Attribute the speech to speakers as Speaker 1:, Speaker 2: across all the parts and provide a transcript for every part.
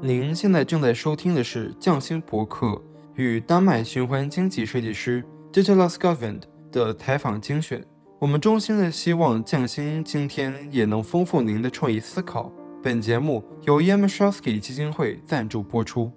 Speaker 1: 您现在正在收听的是匠心博客与丹麦循环经济设计师 Ditte Lysgaard 的采访精选。我们衷心的希望匠心今天也能丰富您的创意思考。本节目由 y a m a s h o w s k y 基金会赞助播出。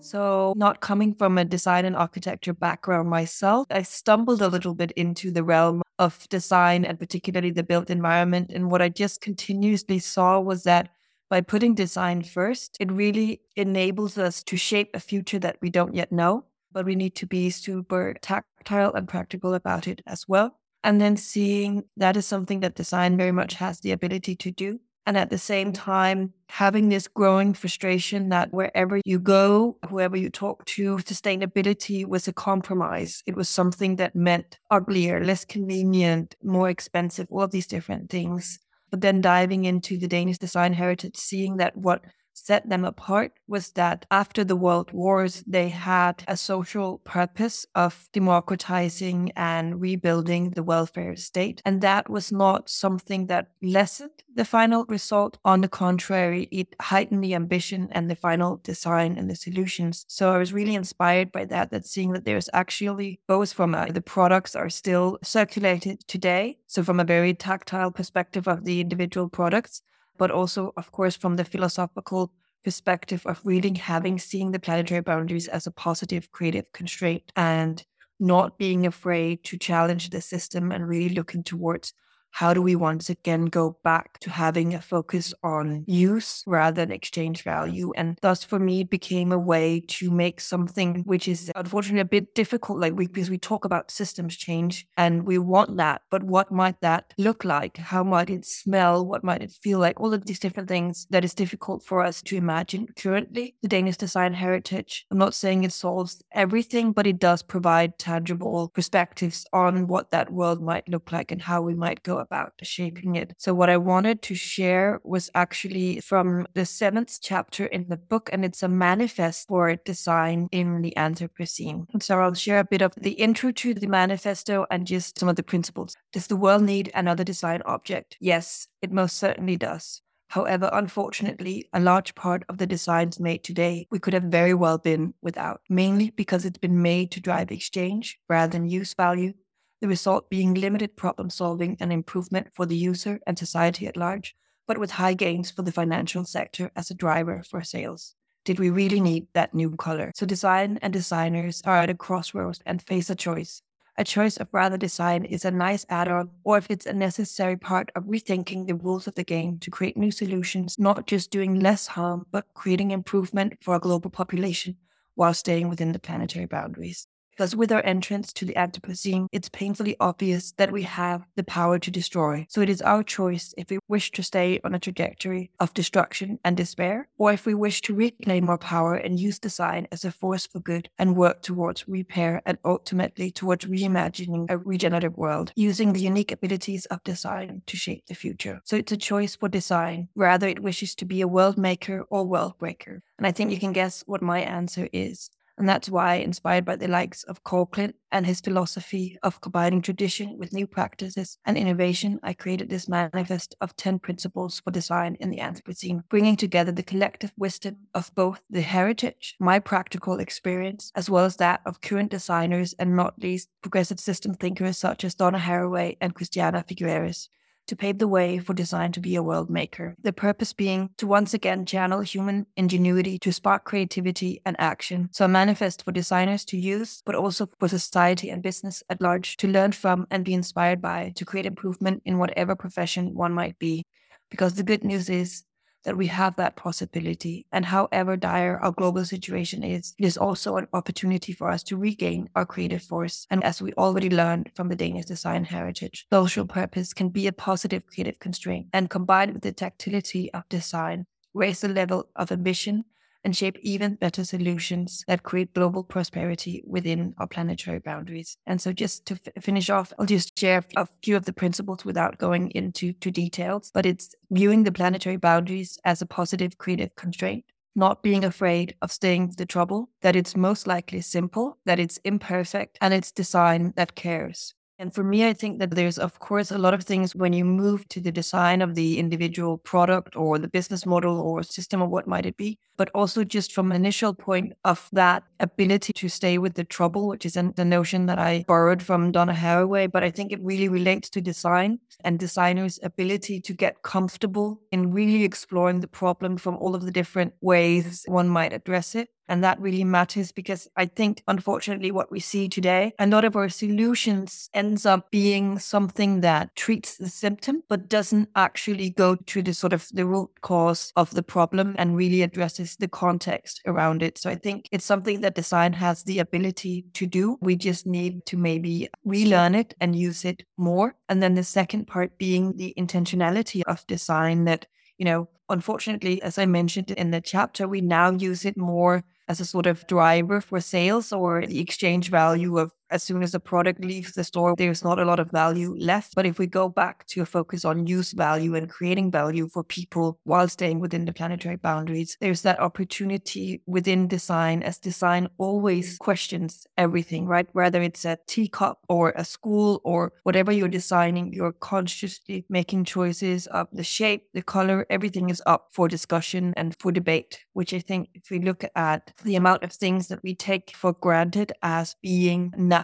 Speaker 2: So, not coming from a design and architecture background myself, I stumbled a little bit into the realm of design and particularly the built environment. And what I just continuously saw was that by putting design first, it really enables us to shape a future that we don't yet know, but we need to be super tactile and practical about it as well. And then seeing that is something that design very much has the ability to do. And at the same time, having this growing frustration that wherever you go, whoever you talk to, sustainability was a compromise. It was something that meant uglier, less convenient, more expensive, all these different things. But then diving into the Danish design heritage, seeing that what set them apart was that after the world wars, they had a social purpose of democratizing and rebuilding the welfare state. And that was not something that lessened the final result. On the contrary, it heightened the ambition and the final design and the solutions. So I was really inspired by that, that seeing that there's actually both from a, the products are still circulated today. So from a very tactile perspective of the individual products, but also, of course, from the philosophical perspective of really having seeing the planetary boundaries as a positive creative constraint and not being afraid to challenge the system and really looking towards how do we once again go back to having a focus on use rather than exchange value? And thus, for me, it became a way to make something which is unfortunately a bit difficult, like we, because we talk about systems change and we want that, but what might that look like? How might it smell? What might it feel like? All of these different things that is difficult for us to imagine currently. The Danish design heritage, I'm not saying it solves everything, but it does provide tangible perspectives on what that world might look like and how we might go about shaping it. So, what I wanted to share was actually from the seventh chapter in the book, and it's a manifest for design in the Anthropocene. So, I'll share a bit of the intro to the manifesto and just some of the principles. Does the world need another design object? Yes, it most certainly does. However, unfortunately, a large part of the designs made today we could have very well been without, mainly because it's been made to drive exchange rather than use value the result being limited problem solving and improvement for the user and society at large, but with high gains for the financial sector as a driver for sales. Did we really need that new color? So, design and designers are at a crossroads and face a choice. A choice of rather design is a nice add on, or if it's a necessary part of rethinking the rules of the game to create new solutions, not just doing less harm, but creating improvement for a global population while staying within the planetary boundaries. Because with our entrance to the Anthropocene, it's painfully obvious that we have the power to destroy. So it is our choice if we wish to stay on a trajectory of destruction and despair, or if we wish to reclaim our power and use design as a force for good and work towards repair and ultimately towards reimagining a regenerative world using the unique abilities of design to shape the future. So it's a choice for design, rather it wishes to be a world maker or world breaker. And I think you can guess what my answer is. And that's why, inspired by the likes of Cole and his philosophy of combining tradition with new practices and innovation, I created this manifest of 10 principles for design in the Anthropocene, bringing together the collective wisdom of both the heritage, my practical experience, as well as that of current designers and not least progressive system thinkers such as Donna Haraway and Christiana Figueres to pave the way for design to be a world maker. The purpose being to once again channel human ingenuity to spark creativity and action. So a manifest for designers to use, but also for society and business at large to learn from and be inspired by to create improvement in whatever profession one might be. Because the good news is that we have that possibility. And however dire our global situation is, it is also an opportunity for us to regain our creative force. And as we already learned from the Danish design heritage, social purpose can be a positive creative constraint and combined with the tactility of design, raise the level of ambition and shape even better solutions that create global prosperity within our planetary boundaries. And so, just to f- finish off, I'll just share a few of the principles without going into to details. But it's viewing the planetary boundaries as a positive creative constraint. Not being afraid of staying the trouble, that it's most likely simple, that it's imperfect, and it's design that cares And for me, I think that there's, of course, a lot of things when you move to the design of the individual product or the business model or system or what might it be, but also just from initial point of that ability to stay with the trouble, which is the notion that I borrowed from Donna Haraway. But I think it really relates to design and designers' ability to get comfortable in really exploring the problem from all of the different ways one might address it. And that really matters because I think, unfortunately, what we see today, a lot of our solutions ends up being something that treats the symptom, but doesn't actually go to the sort of the root cause of the problem and really addresses the context around it. So I think it's something that design has the ability to do. We just need to maybe relearn it and use it more. And then the second part being the intentionality of design that you know, unfortunately, as I mentioned in the chapter, we now use it more as a sort of driver for sales or the exchange value of as soon as the product leaves the store, there's not a lot of value left. But if we go back to a focus on use value and creating value for people while staying within the planetary boundaries, there's that opportunity within design as design always questions everything, right? Whether it's a teacup or a school or whatever you're designing, you're consciously making choices of the shape, the color, everything is up for discussion and for debate, which I think if we look at the amount of things that we take for granted as being natural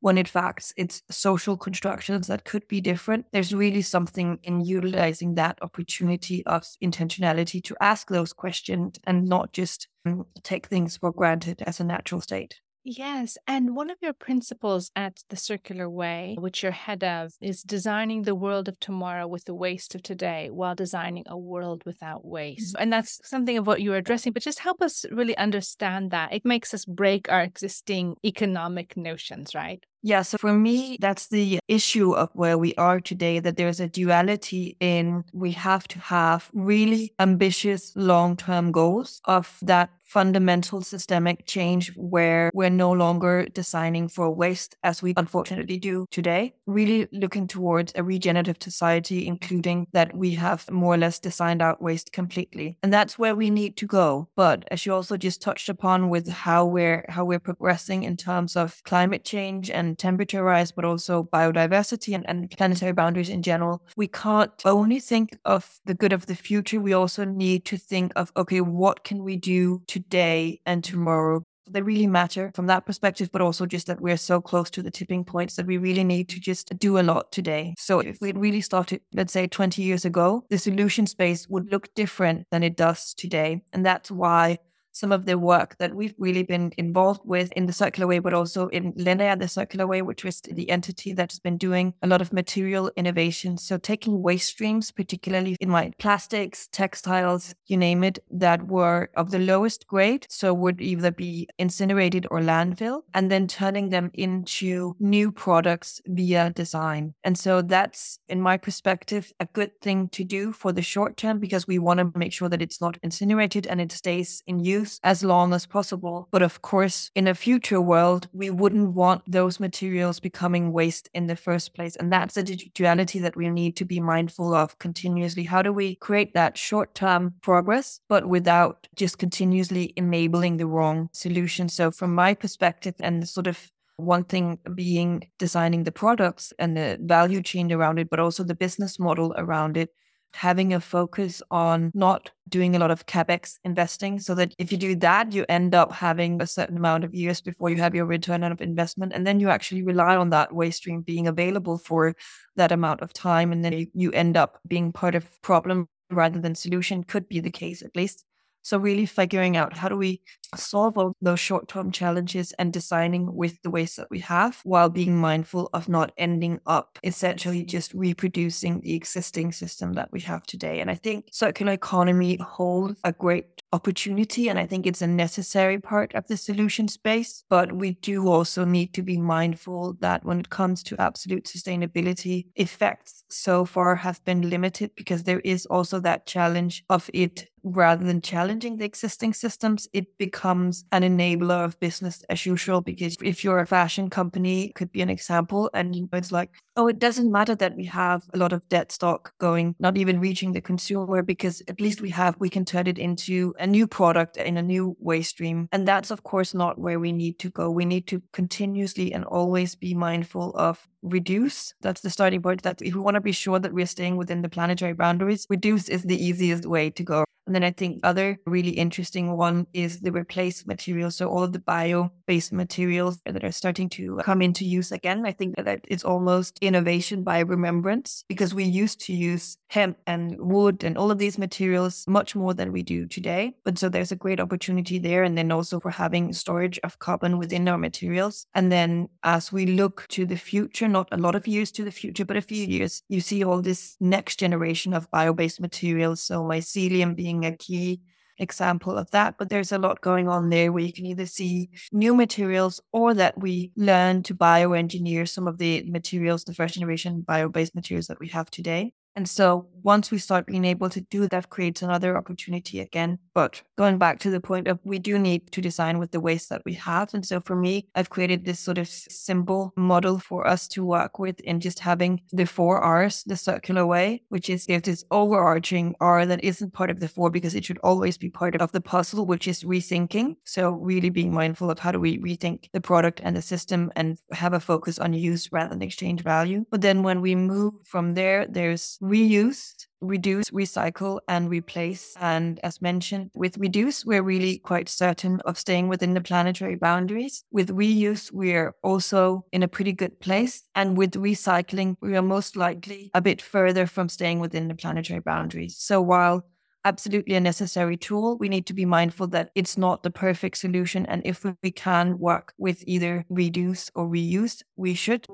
Speaker 2: when in fact it's social constructions that could be different. There's really something in utilizing that opportunity of intentionality to ask those questions and not just mm, take things for granted as a natural state.
Speaker 3: Yes. And one of your principles at the Circular Way, which you're head of, is designing the world of tomorrow with the waste of today while designing a world without waste. Mm-hmm. And that's something of what you are addressing, but just help us really understand that. It makes us break our existing economic notions, right?
Speaker 2: Yeah, so for me, that's the issue of where we are today that there's a duality in we have to have really ambitious long term goals of that fundamental systemic change where we're no longer designing for waste as we unfortunately do today. Really looking towards a regenerative society, including that we have more or less designed out waste completely. And that's where we need to go. But as you also just touched upon with how we're how we're progressing in terms of climate change and temperature rise, but also biodiversity and, and planetary boundaries in general, we can't only think of the good of the future. We also need to think of, okay, what can we do today and tomorrow they really matter from that perspective, but also just that we're so close to the tipping points that we really need to just do a lot today. So if we'd really started, let's say 20 years ago, the solution space would look different than it does today. And that's why some of the work that we've really been involved with in the circular way, but also in Linear, the circular way, which was the entity that's been doing a lot of material innovation. So taking waste streams, particularly in my plastics, textiles, you name it, that were of the lowest grade. So would either be incinerated or landfill, and then turning them into new products via design. And so that's, in my perspective, a good thing to do for the short term because we want to make sure that it's not incinerated and it stays in use as long as possible. But of course, in a future world, we wouldn't want those materials becoming waste in the first place. And that's a duality that we need to be mindful of continuously. How do we create that short term progress, but without just continuously enabling the wrong solution? So, from my perspective, and sort of one thing being designing the products and the value chain around it, but also the business model around it having a focus on not doing a lot of capex investing so that if you do that you end up having a certain amount of years before you have your return on investment and then you actually rely on that waste stream being available for that amount of time and then you end up being part of problem rather than solution could be the case at least so, really figuring out how do we solve all those short term challenges and designing with the ways that we have while being mindful of not ending up essentially just reproducing the existing system that we have today. And I think circular economy holds a great opportunity. And I think it's a necessary part of the solution space. But we do also need to be mindful that when it comes to absolute sustainability, effects so far have been limited because there is also that challenge of it rather than challenging the existing systems, it becomes an enabler of business as usual. Because if you're a fashion company, could be an example, and it's like, oh, it doesn't matter that we have a lot of dead stock going, not even reaching the consumer, because at least we have, we can turn it into a new product in a new waste stream. And that's, of course, not where we need to go. We need to continuously and always be mindful of reduce. That's the starting point. That if we want to be sure that we're staying within the planetary boundaries, reduce is the easiest way to go. And then I think other really interesting one is the replace materials. So all of the bio-based materials that are starting to uh, come into use again. I think that it's almost innovation by remembrance because we used to use hemp and wood and all of these materials much more than we do today. But so there's a great opportunity there. And then also for having storage of carbon within our materials. And then as we look to the future, not a lot of years to the future, but a few years, you see all this next generation of bio-based materials. So mycelium being being a key example of that. But there's a lot going on there where you can either see new materials or that we learn to bioengineer some of the materials, the first generation bio based materials that we have today. And so once we start being able to do that, creates another opportunity again. But going back to the point of we do need to design with the waste that we have. And so for me, I've created this sort of simple model for us to work with in just having the four R's, the circular way, which is there's this overarching R that isn't part of the four because it should always be part of the puzzle, which is rethinking. So really being mindful of how do we rethink the product and the system and have a focus on use rather than exchange value. But then when we move from there, there's reuse, reduce, recycle, and replace. And as mentioned, with reduce, we're really quite certain of staying within the planetary boundaries. With reuse, we're also in a pretty good place. And with recycling, we are most likely a bit further from staying within the planetary boundaries. So while absolutely a necessary tool. We need to be mindful that it's not the perfect solution. And if we can work with either reduce or reuse, we should.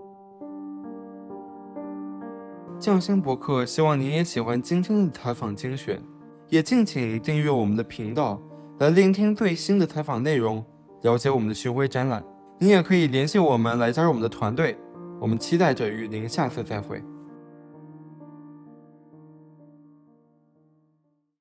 Speaker 1: 匠心博客希望您也喜欢今天的采访精选，也敬请订阅我们的频道，来聆听最新的采访内容，了解我们的巡回展览。您也可以联系我们来加入我们的团队，我们期待着与您下次再会。